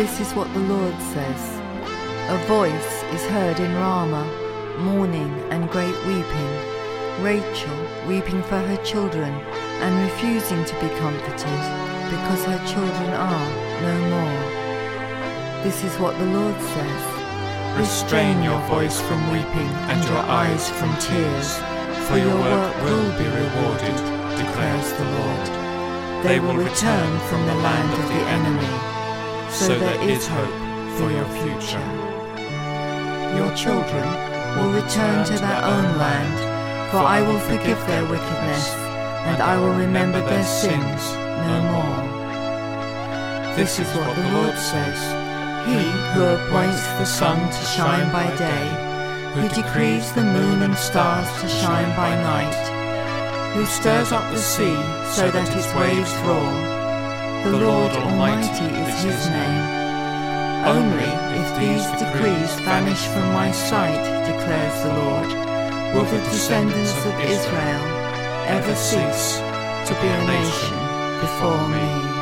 This is what the Lord says. A voice is heard in Ramah, mourning and great weeping, Rachel weeping for her children and refusing to be comforted because her children are no more. This is what the Lord says. Restrain your voice from weeping and your eyes from tears, for your work will be rewarded, declares the Lord. They will return from the land so there is hope for your future. Your children will return to their own land, for I will forgive their wickedness, and I will remember their sins no more. This is what the Lord says. He who appoints the sun to shine by day, who decrees the moon and stars to shine by night, who stirs up the sea so that its waves roar. The Lord Almighty is his name. Only if these decrees vanish from my sight, declares the Lord, will the descendants of Israel ever cease to be a nation before me.